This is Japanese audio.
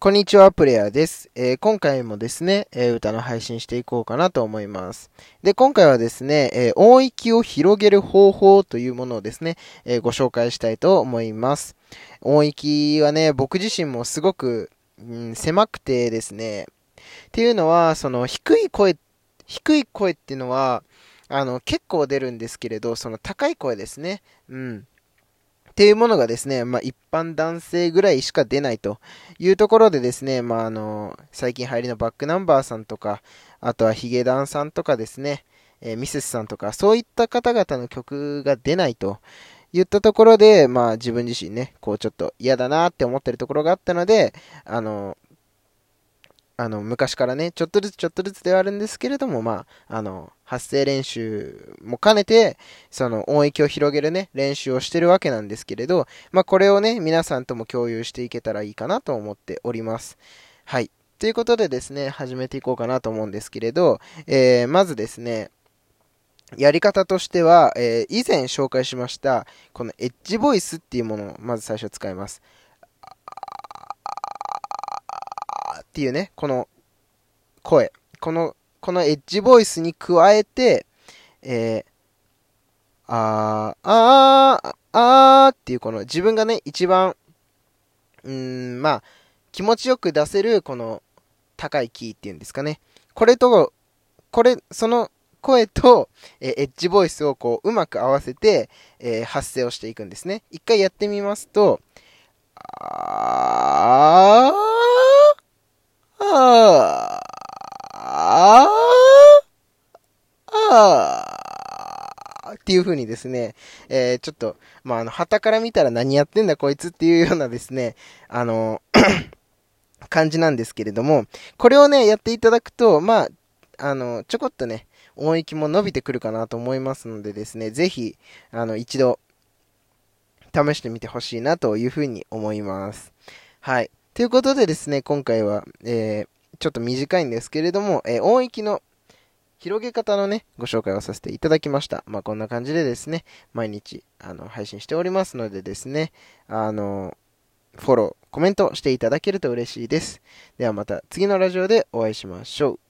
こんにちは、プレイヤーです。えー、今回もですね、えー、歌の配信していこうかなと思います。で、今回はですね、えー、音域を広げる方法というものをですね、えご紹介したいと思います。音域はね、僕自身もすごく、うん、狭くてですね、っていうのは、その低い声、低い声っていうのは、あの、結構出るんですけれど、その高い声ですね。うん。っていうものがですね、まあ、一般男性ぐらいしか出ないというところでですね、まあ、あの、最近流行りのバックナンバーさんとか、あとはヒゲダンさんとかですね、えー、ミセスさんとか、そういった方々の曲が出ないと言ったところで、まあ自分自身ね、こうちょっと嫌だなって思ってるところがあったので、あの、あの、昔からね、ちょっとずつちょっとずつではあるんですけれども、まあ、あの、発声練習も兼ねて、その音域を広げるね、練習をしてるわけなんですけれど、まあ、これをね、皆さんとも共有していけたらいいかなと思っております。はい。ということでですね、始めていこうかなと思うんですけれど、えー、まずですね、やり方としては、えー、以前紹介しました、このエッジボイスっていうものをまず最初使います。っていうね、この声、この、このエッジボイスに加えて、えー、あー、あー、あーっていうこの自分がね、一番、うん、まあ、気持ちよく出せるこの高いキーっていうんですかね。これと、これ、その声と、えエッジボイスをこう、うまく合わせて、えー、発声をしていくんですね。一回やってみますと、あー、っていう風にですね、えー、ちょっと、まあ、あの、旗から見たら何やってんだこいつっていうようなですね、あの、感じなんですけれども、これをね、やっていただくと、まあ、あの、ちょこっとね、音域も伸びてくるかなと思いますのでですね、ぜひ、あの、一度、試してみてほしいなというふうに思います。はい。ということでですね、今回は、えー、ちょっと短いんですけれども、えー、音域の広げ方のね、ご紹介をさせていただきました。まあ、こんな感じでですね、毎日、あの、配信しておりますのでですね、あの、フォロー、コメントしていただけると嬉しいです。ではまた次のラジオでお会いしましょう。